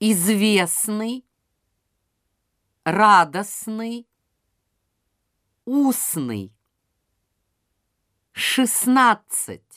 известный, радостный, устный. Шестнадцать.